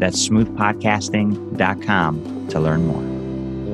That's smoothpodcasting.com to learn more.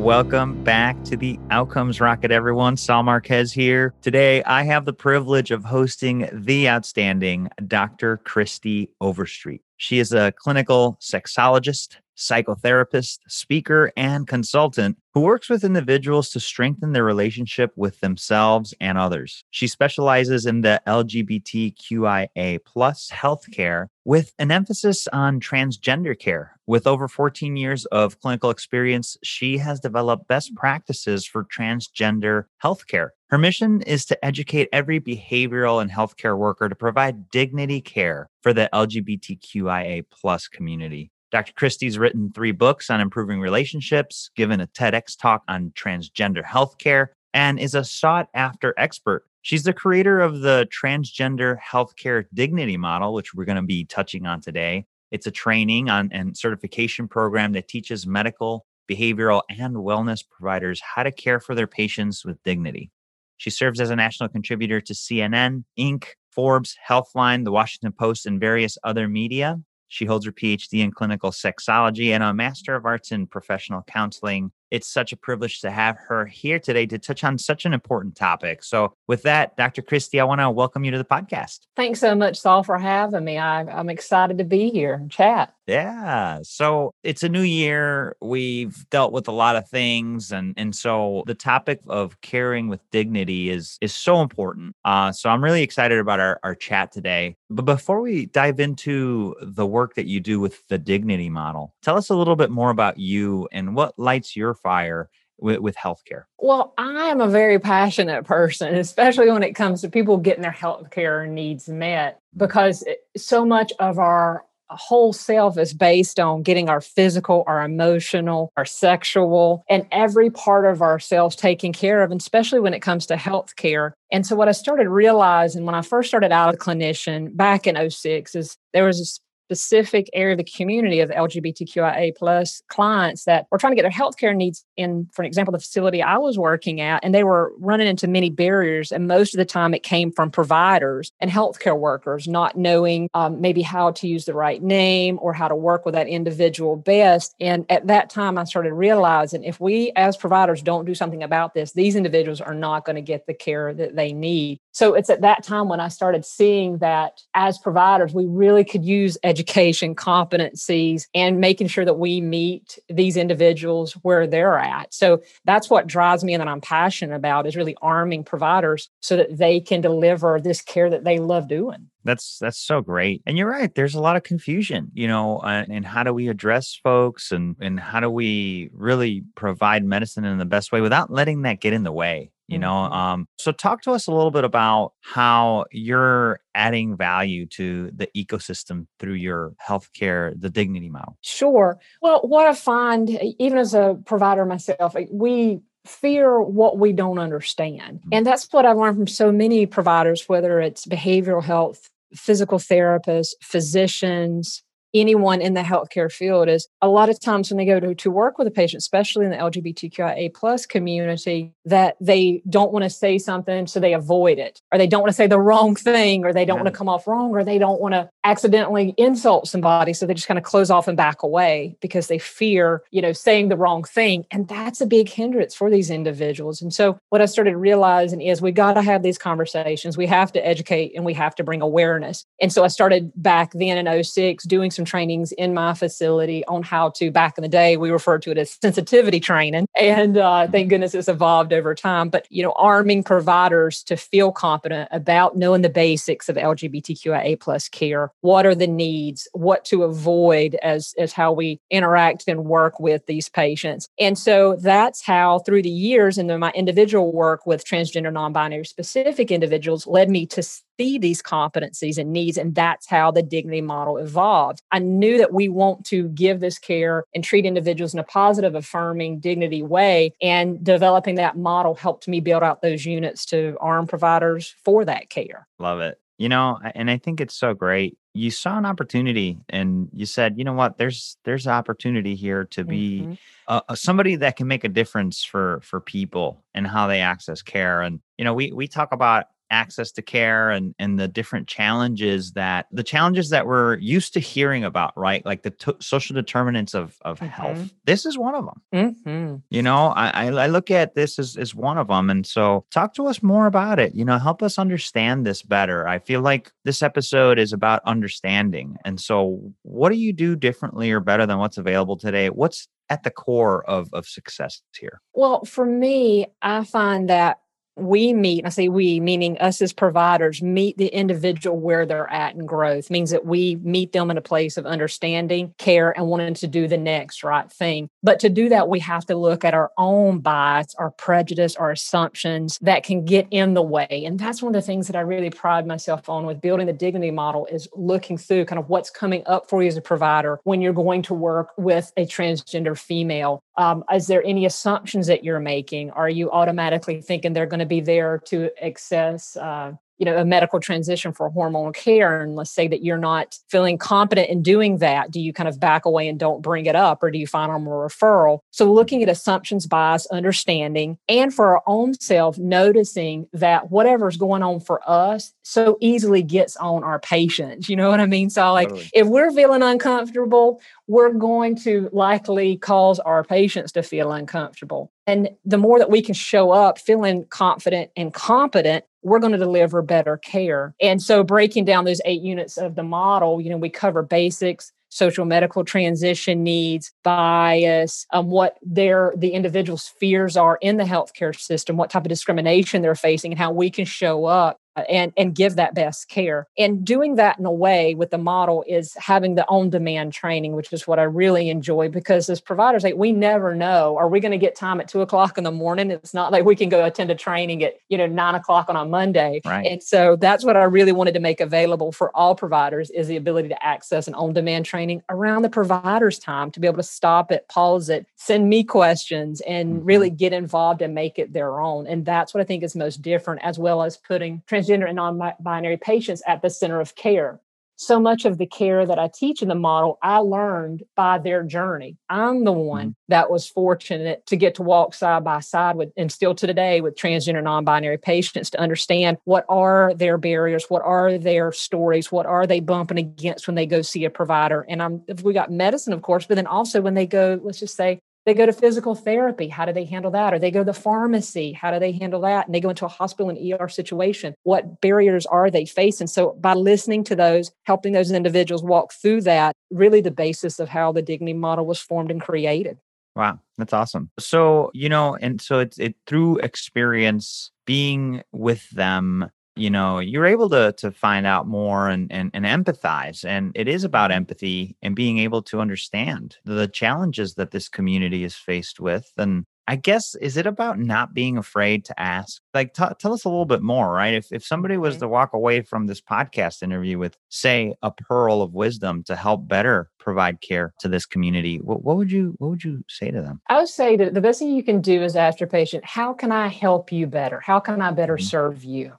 Welcome back to the Outcomes Rocket, everyone. Sal Marquez here. Today, I have the privilege of hosting the outstanding Dr. Christy Overstreet. She is a clinical sexologist, psychotherapist, speaker, and consultant who works with individuals to strengthen their relationship with themselves and others. She specializes in the LGBTQIA plus healthcare with an emphasis on transgender care. With over 14 years of clinical experience, she has developed best practices for transgender healthcare. Her mission is to educate every behavioral and healthcare worker to provide dignity care for the LGBTQIA plus community. Dr. Christy's written three books on improving relationships, given a TEDx talk on transgender healthcare, and is a sought after expert. She's the creator of the Transgender Healthcare Dignity Model, which we're going to be touching on today. It's a training on and certification program that teaches medical, behavioral, and wellness providers how to care for their patients with dignity. She serves as a national contributor to CNN, Inc., Forbes, Healthline, The Washington Post, and various other media. She holds her PhD in clinical sexology and a Master of Arts in professional counseling. It's such a privilege to have her here today to touch on such an important topic. So, with that, Dr. Christy, I want to welcome you to the podcast. Thanks so much, Saul, for having me. I, am excited to be here and chat. Yeah. So it's a new year. We've dealt with a lot of things. And, and so the topic of caring with dignity is, is so important. Uh, so I'm really excited about our, our chat today. But before we dive into the work that you do with the dignity model, tell us a little bit more about you and what lights your fire with, with healthcare? Well, I am a very passionate person, especially when it comes to people getting their healthcare needs met, because so much of our uh, whole self is based on getting our physical, our emotional, our sexual, and every part of ourselves taken care of, and especially when it comes to health care. And so, what I started realizing when I first started out as a clinician back in 06 is there was specific area of the community of LGBTQIA plus clients that were trying to get their healthcare needs in, for example, the facility I was working at, and they were running into many barriers. And most of the time it came from providers and healthcare workers not knowing um, maybe how to use the right name or how to work with that individual best. And at that time, I started realizing if we as providers don't do something about this, these individuals are not going to get the care that they need. So it's at that time when I started seeing that as providers, we really could use education competencies and making sure that we meet these individuals where they're at. So that's what drives me and that I'm passionate about is really arming providers so that they can deliver this care that they love doing. That's that's so great. And you're right. There's a lot of confusion, you know, uh, and how do we address folks and and how do we really provide medicine in the best way without letting that get in the way you know mm-hmm. um, so talk to us a little bit about how you're adding value to the ecosystem through your healthcare the dignity model sure well what i find even as a provider myself we fear what we don't understand mm-hmm. and that's what i've learned from so many providers whether it's behavioral health physical therapists physicians anyone in the healthcare field is a lot of times when they go to, to work with a patient, especially in the LGBTQIA plus community, that they don't want to say something, so they avoid it, or they don't want to say the wrong thing, or they don't yeah. want to come off wrong, or they don't want to accidentally insult somebody. So they just kind of close off and back away because they fear, you know, saying the wrong thing. And that's a big hindrance for these individuals. And so what I started realizing is we got to have these conversations. We have to educate and we have to bring awareness. And so I started back then in 06 doing some trainings in my facility on how to, back in the day, we referred to it as sensitivity training. And uh, thank goodness it's evolved over time. But, you know, arming providers to feel confident about knowing the basics of LGBTQIA plus care. What are the needs? What to avoid as, as how we interact and work with these patients. And so that's how, through the years and my individual work with transgender, non binary specific individuals, led me to see these competencies and needs. And that's how the dignity model evolved. I knew that we want to give this care and treat individuals in a positive, affirming, dignity way. And developing that model helped me build out those units to arm providers for that care. Love it. You know, and I think it's so great. You saw an opportunity and you said, you know what, there's there's opportunity here to be mm-hmm. uh, somebody that can make a difference for for people and how they access care. And you know, we we talk about access to care and and the different challenges that the challenges that we're used to hearing about right? Like the t- social determinants of of mm-hmm. health. This is one of them. Mm-hmm. you know I, I look at this as, as one of them and so talk to us more about it. You know help us understand this better. I feel like this episode is about understanding and so what do you do differently or better than what's available today? What's at the core of of success here? Well for me i find that we meet, I say we, meaning us as providers, meet the individual where they're at in growth, means that we meet them in a place of understanding, care, and wanting to do the next right thing. But to do that, we have to look at our own bias, our prejudice, our assumptions that can get in the way. And that's one of the things that I really pride myself on with building the dignity model is looking through kind of what's coming up for you as a provider when you're going to work with a transgender female. Um, is there any assumptions that you're making? Are you automatically thinking they're going to be there to access uh, you know a medical transition for hormonal care and let's say that you're not feeling competent in doing that do you kind of back away and don't bring it up or do you find them a referral? So looking at assumptions bias understanding and for our own self noticing that whatever's going on for us so easily gets on our patients you know what i mean so like totally. if we're feeling uncomfortable we're going to likely cause our patients to feel uncomfortable and the more that we can show up feeling confident and competent we're going to deliver better care. And so breaking down those eight units of the model, you know, we cover basics, social medical transition needs, bias, um, what their the individual's fears are in the healthcare system, what type of discrimination they're facing, and how we can show up and and give that best care and doing that in a way with the model is having the on demand training which is what i really enjoy because as providers like we never know are we going to get time at two o'clock in the morning it's not like we can go attend a training at you know nine o'clock on a monday right. and so that's what i really wanted to make available for all providers is the ability to access an on demand training around the provider's time to be able to stop it pause it send me questions and mm-hmm. really get involved and make it their own and that's what i think is most different as well as putting trans transgender and non binary patients at the center of care. So much of the care that I teach in the model, I learned by their journey. I'm the one mm-hmm. that was fortunate to get to walk side by side with, and still to today, with transgender non binary patients to understand what are their barriers, what are their stories, what are they bumping against when they go see a provider. And I'm, we got medicine, of course, but then also when they go, let's just say, they go to physical therapy. How do they handle that? Or they go to the pharmacy. How do they handle that? And they go into a hospital and ER situation. What barriers are they facing? So by listening to those, helping those individuals walk through that, really the basis of how the dignity model was formed and created. Wow, that's awesome. So, you know, and so it's it through experience being with them you know you're able to to find out more and, and and empathize and it is about empathy and being able to understand the challenges that this community is faced with and i guess is it about not being afraid to ask? Like t- tell us a little bit more right? If if somebody was to walk away from this podcast interview with say a pearl of wisdom to help better provide care to this community what, what would you what would you say to them? I would say that the best thing you can do is ask your patient how can i help you better? How can i better mm-hmm. serve you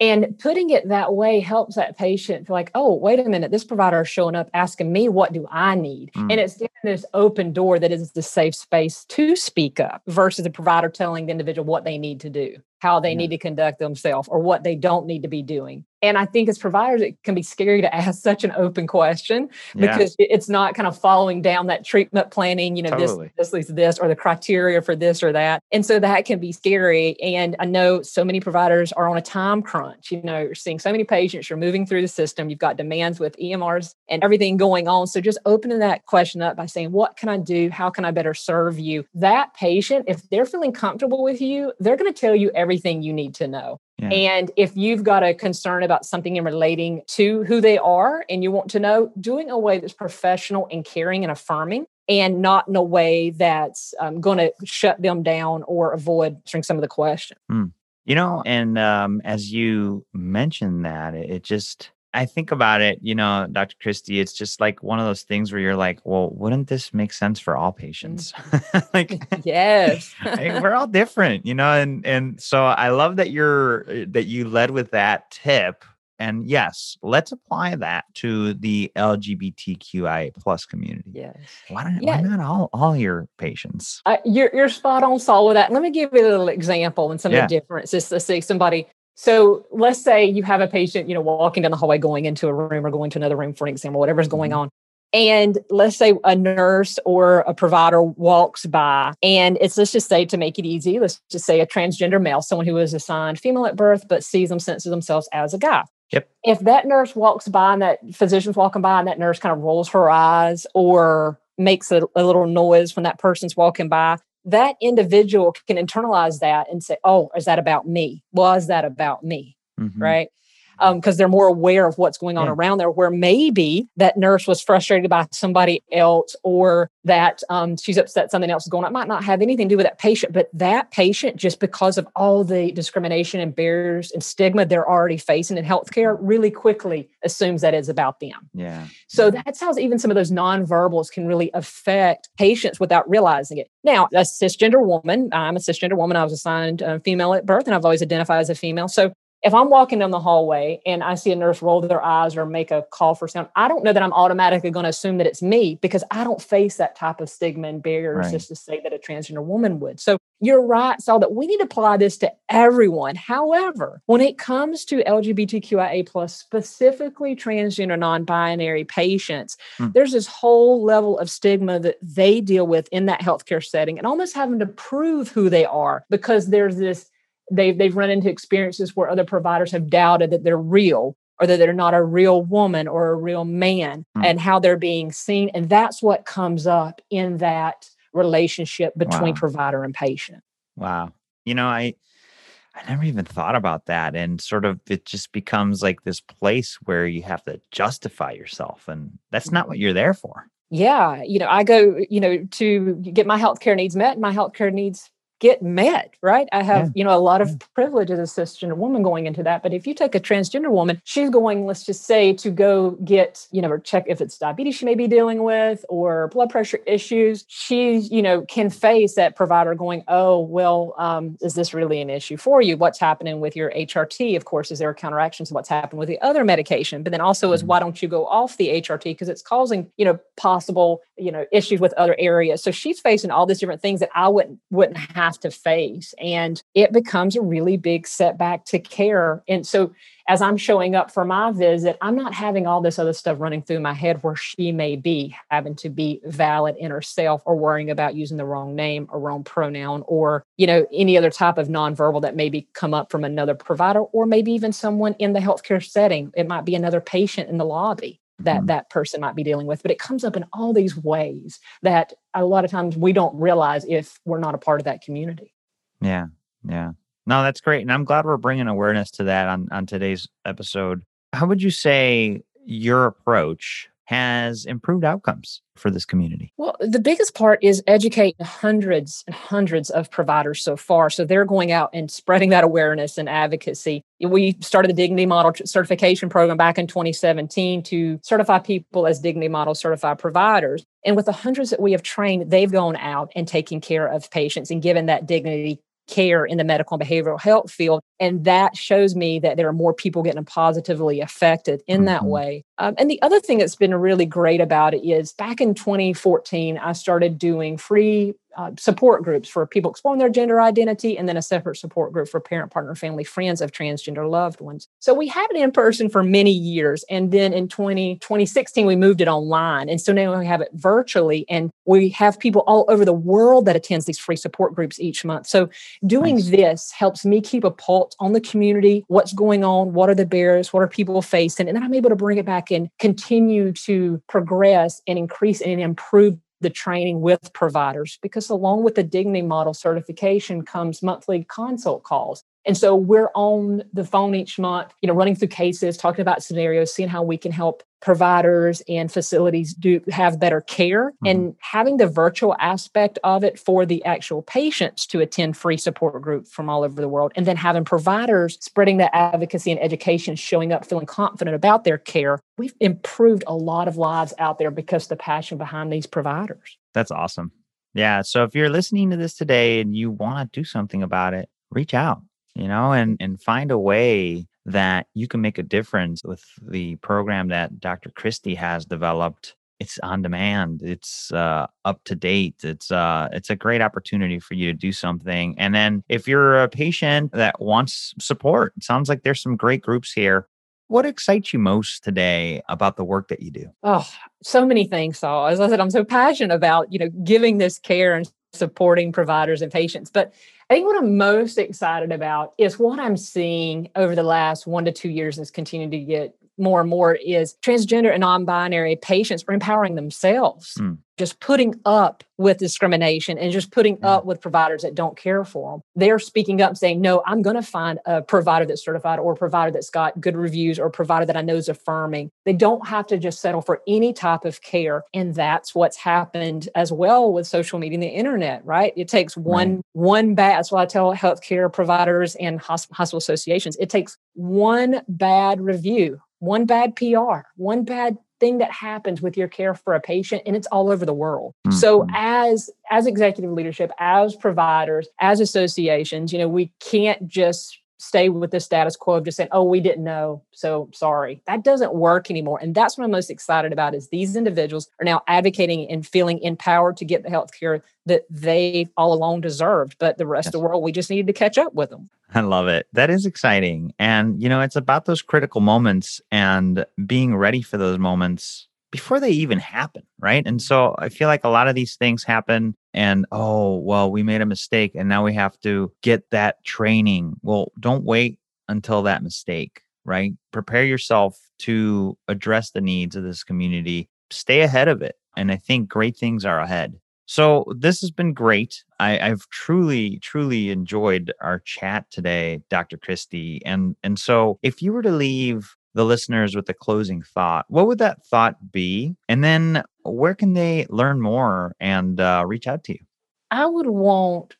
and putting it that way helps that patient feel like, oh, wait a minute, this provider is showing up asking me, what do I need? Mm. And it's this open door that is the safe space to speak up versus the provider telling the individual what they need to do how they yeah. need to conduct themselves or what they don't need to be doing. And I think as providers, it can be scary to ask such an open question yeah. because it's not kind of following down that treatment planning, you know, totally. this, this leads to this, or the criteria for this or that. And so that can be scary. And I know so many providers are on a time crunch. You know, you're seeing so many patients, you're moving through the system, you've got demands with EMRs and everything going on. So just opening that question up by saying, what can I do? How can I better serve you? That patient, if they're feeling comfortable with you, they're going to tell you everything everything you need to know. Yeah. And if you've got a concern about something in relating to who they are and you want to know, doing a way that's professional and caring and affirming and not in a way that's um, going to shut them down or avoid answering some of the questions. Mm. You know, and um, as you mentioned that, it just I think about it, you know, Dr. Christy, it's just like one of those things where you're like, well, wouldn't this make sense for all patients? Mm. like, yes, like, we're all different, you know, and and so I love that you're uh, that you led with that tip. And yes, let's apply that to the LGBTQIA plus community. Yes. Why, don't, yeah. why not all, all your patients? Uh, you're, you're spot on, Saul, with that. Let me give you a little example and some yeah. of the differences to see somebody so let's say you have a patient, you know, walking down the hallway, going into a room or going to another room, for an example, whatever's going mm-hmm. on. And let's say a nurse or a provider walks by, and it's let's just say to make it easy, let's just say a transgender male, someone who was assigned female at birth, but sees them, senses themselves as a guy. Yep. If that nurse walks by and that physician's walking by and that nurse kind of rolls her eyes or makes a, a little noise when that person's walking by, that individual can internalize that and say, oh, is that about me? Was that about me? Mm-hmm. Right because um, they're more aware of what's going on yeah. around there. Where maybe that nurse was frustrated by somebody else, or that um, she's upset something else is going on. It might not have anything to do with that patient, but that patient, just because of all the discrimination and barriers and stigma they're already facing in healthcare, really quickly assumes that is about them. Yeah. So yeah. that's how even some of those nonverbals can really affect patients without realizing it. Now, a cisgender woman, I'm a cisgender woman. I was assigned a female at birth, and I've always identified as a female. So if I'm walking down the hallway and I see a nurse roll their eyes or make a call for sound, I don't know that I'm automatically going to assume that it's me because I don't face that type of stigma and barriers right. just to say that a transgender woman would. So you're right, Saul, that we need to apply this to everyone. However, when it comes to LGBTQIA plus, specifically transgender non-binary patients, hmm. there's this whole level of stigma that they deal with in that healthcare setting and almost having to prove who they are because there's this they've they've run into experiences where other providers have doubted that they're real or that they're not a real woman or a real man mm. and how they're being seen and that's what comes up in that relationship between wow. provider and patient wow you know i i never even thought about that and sort of it just becomes like this place where you have to justify yourself and that's not what you're there for yeah you know i go you know to get my healthcare needs met my healthcare needs get met, right? I have, yeah. you know, a lot of privilege as a cisgender woman going into that. But if you take a transgender woman, she's going, let's just say, to go get, you know, or check if it's diabetes she may be dealing with or blood pressure issues. She, you know, can face that provider going, oh, well, um, is this really an issue for you? What's happening with your HRT? Of course, is there counteractions to what's happened with the other medication? But then also is mm-hmm. why don't you go off the HRT? Because it's causing, you know, possible, you know, issues with other areas. So she's facing all these different things that I wouldn't wouldn't have have to face. And it becomes a really big setback to care. And so as I'm showing up for my visit, I'm not having all this other stuff running through my head where she may be having to be valid in herself or worrying about using the wrong name or wrong pronoun or, you know, any other type of nonverbal that maybe come up from another provider or maybe even someone in the healthcare setting. It might be another patient in the lobby that mm-hmm. that person might be dealing with but it comes up in all these ways that a lot of times we don't realize if we're not a part of that community. Yeah yeah. No that's great and i'm glad we're bringing awareness to that on on today's episode. How would you say your approach has improved outcomes for this community? Well, the biggest part is educate hundreds and hundreds of providers so far. So they're going out and spreading that awareness and advocacy. We started the Dignity Model Certification Program back in 2017 to certify people as Dignity Model certified providers. And with the hundreds that we have trained, they've gone out and taken care of patients and given that dignity care in the medical and behavioral health field. And that shows me that there are more people getting positively affected in mm-hmm. that way. Um, and the other thing that's been really great about it is back in 2014, I started doing free uh, support groups for people exploring their gender identity, and then a separate support group for parent, partner, family, friends of transgender loved ones. So we had it in person for many years. And then in 20, 2016, we moved it online. And so now we have it virtually, and we have people all over the world that attends these free support groups each month. So doing nice. this helps me keep a pulse on the community, what's going on, what are the barriers, what are people facing, and then I'm able to bring it back and continue to progress and increase and improve the training with providers because along with the dignity model certification comes monthly consult calls. And so we're on the phone each month you know running through cases talking about scenarios seeing how we can help providers and facilities do have better care mm-hmm. and having the virtual aspect of it for the actual patients to attend free support groups from all over the world and then having providers spreading that advocacy and education showing up feeling confident about their care we've improved a lot of lives out there because the passion behind these providers that's awesome yeah so if you're listening to this today and you want to do something about it reach out you know and and find a way that you can make a difference with the program that Dr. Christy has developed. It's on demand. It's uh, up to date. It's uh, it's a great opportunity for you to do something. And then if you're a patient that wants support, it sounds like there's some great groups here. What excites you most today about the work that you do? Oh, so many things, Saul. As I said, I'm so passionate about you know giving this care and supporting providers and patients. But I think what I'm most excited about is what I'm seeing over the last one to two years and it's continuing to get more and more is transgender and non-binary patients are empowering themselves mm. Just putting up with discrimination and just putting mm. up with providers that don't care for them they're speaking up saying no i'm going to find a provider that's certified or a provider that's got good reviews or a provider that i know is affirming they don't have to just settle for any type of care and that's what's happened as well with social media and the internet right it takes one right. one bad that's why i tell healthcare providers and hospital associations it takes one bad review one bad PR, one bad thing that happens with your care for a patient and it's all over the world. Mm-hmm. So as as executive leadership, as providers, as associations, you know, we can't just stay with the status quo of just saying, oh, we didn't know. So sorry. That doesn't work anymore. And that's what I'm most excited about is these individuals are now advocating and feeling empowered to get the health care that they all along deserved. But the rest yes. of the world, we just needed to catch up with them. I love it. That is exciting. And, you know, it's about those critical moments and being ready for those moments before they even happen. Right. And so I feel like a lot of these things happen and, oh, well, we made a mistake and now we have to get that training. Well, don't wait until that mistake. Right. Prepare yourself to address the needs of this community, stay ahead of it. And I think great things are ahead. So this has been great. I, have truly, truly enjoyed our chat today, Dr. christy And and so if you were to leave the listeners with a closing thought, what would that thought be? And then where can they learn more and uh, reach out to you? I would want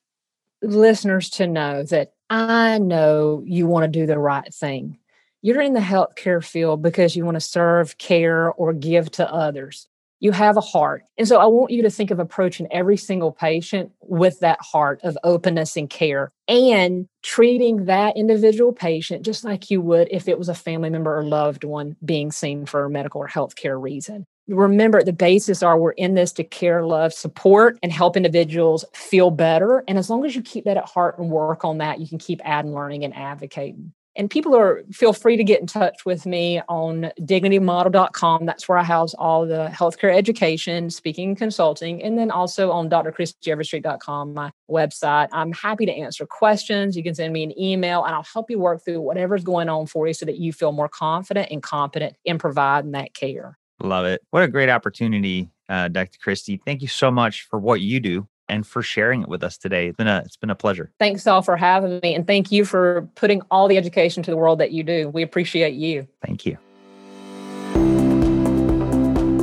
listeners to know that I know you want to do the right thing. You're in the healthcare field because you want to serve, care, or give to others you have a heart. And so I want you to think of approaching every single patient with that heart of openness and care and treating that individual patient just like you would if it was a family member or loved one being seen for a medical or healthcare reason. Remember, the basis are we're in this to care, love, support, and help individuals feel better. And as long as you keep that at heart and work on that, you can keep adding, learning, and advocating. And people are feel free to get in touch with me on dignitymodel.com that's where i house all the healthcare education speaking consulting and then also on drchristyoverstreet.com my website. I'm happy to answer questions. You can send me an email and i'll help you work through whatever's going on for you so that you feel more confident and competent in providing that care love it what a great opportunity uh, dr Christy. thank you so much for what you do and for sharing it with us today. It's been a it's been a pleasure. Thanks all for having me and thank you for putting all the education to the world that you do. We appreciate you. Thank you.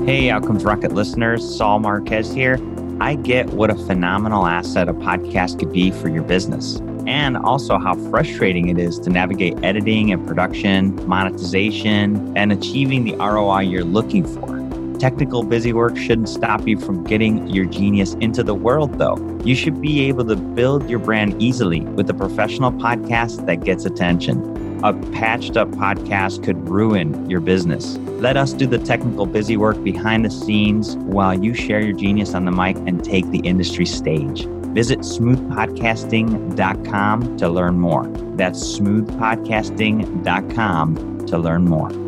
Hey, Outcomes Rocket listeners, Saul Marquez here. I get what a phenomenal asset a podcast could be for your business, and also how frustrating it is to navigate editing and production, monetization, and achieving the ROI you're looking for. Technical busy work shouldn't stop you from getting your genius into the world, though. You should be able to build your brand easily with a professional podcast that gets attention. A patched up podcast could ruin your business. Let us do the technical busy work behind the scenes while you share your genius on the mic and take the industry stage. Visit smoothpodcasting.com to learn more. That's smoothpodcasting.com to learn more.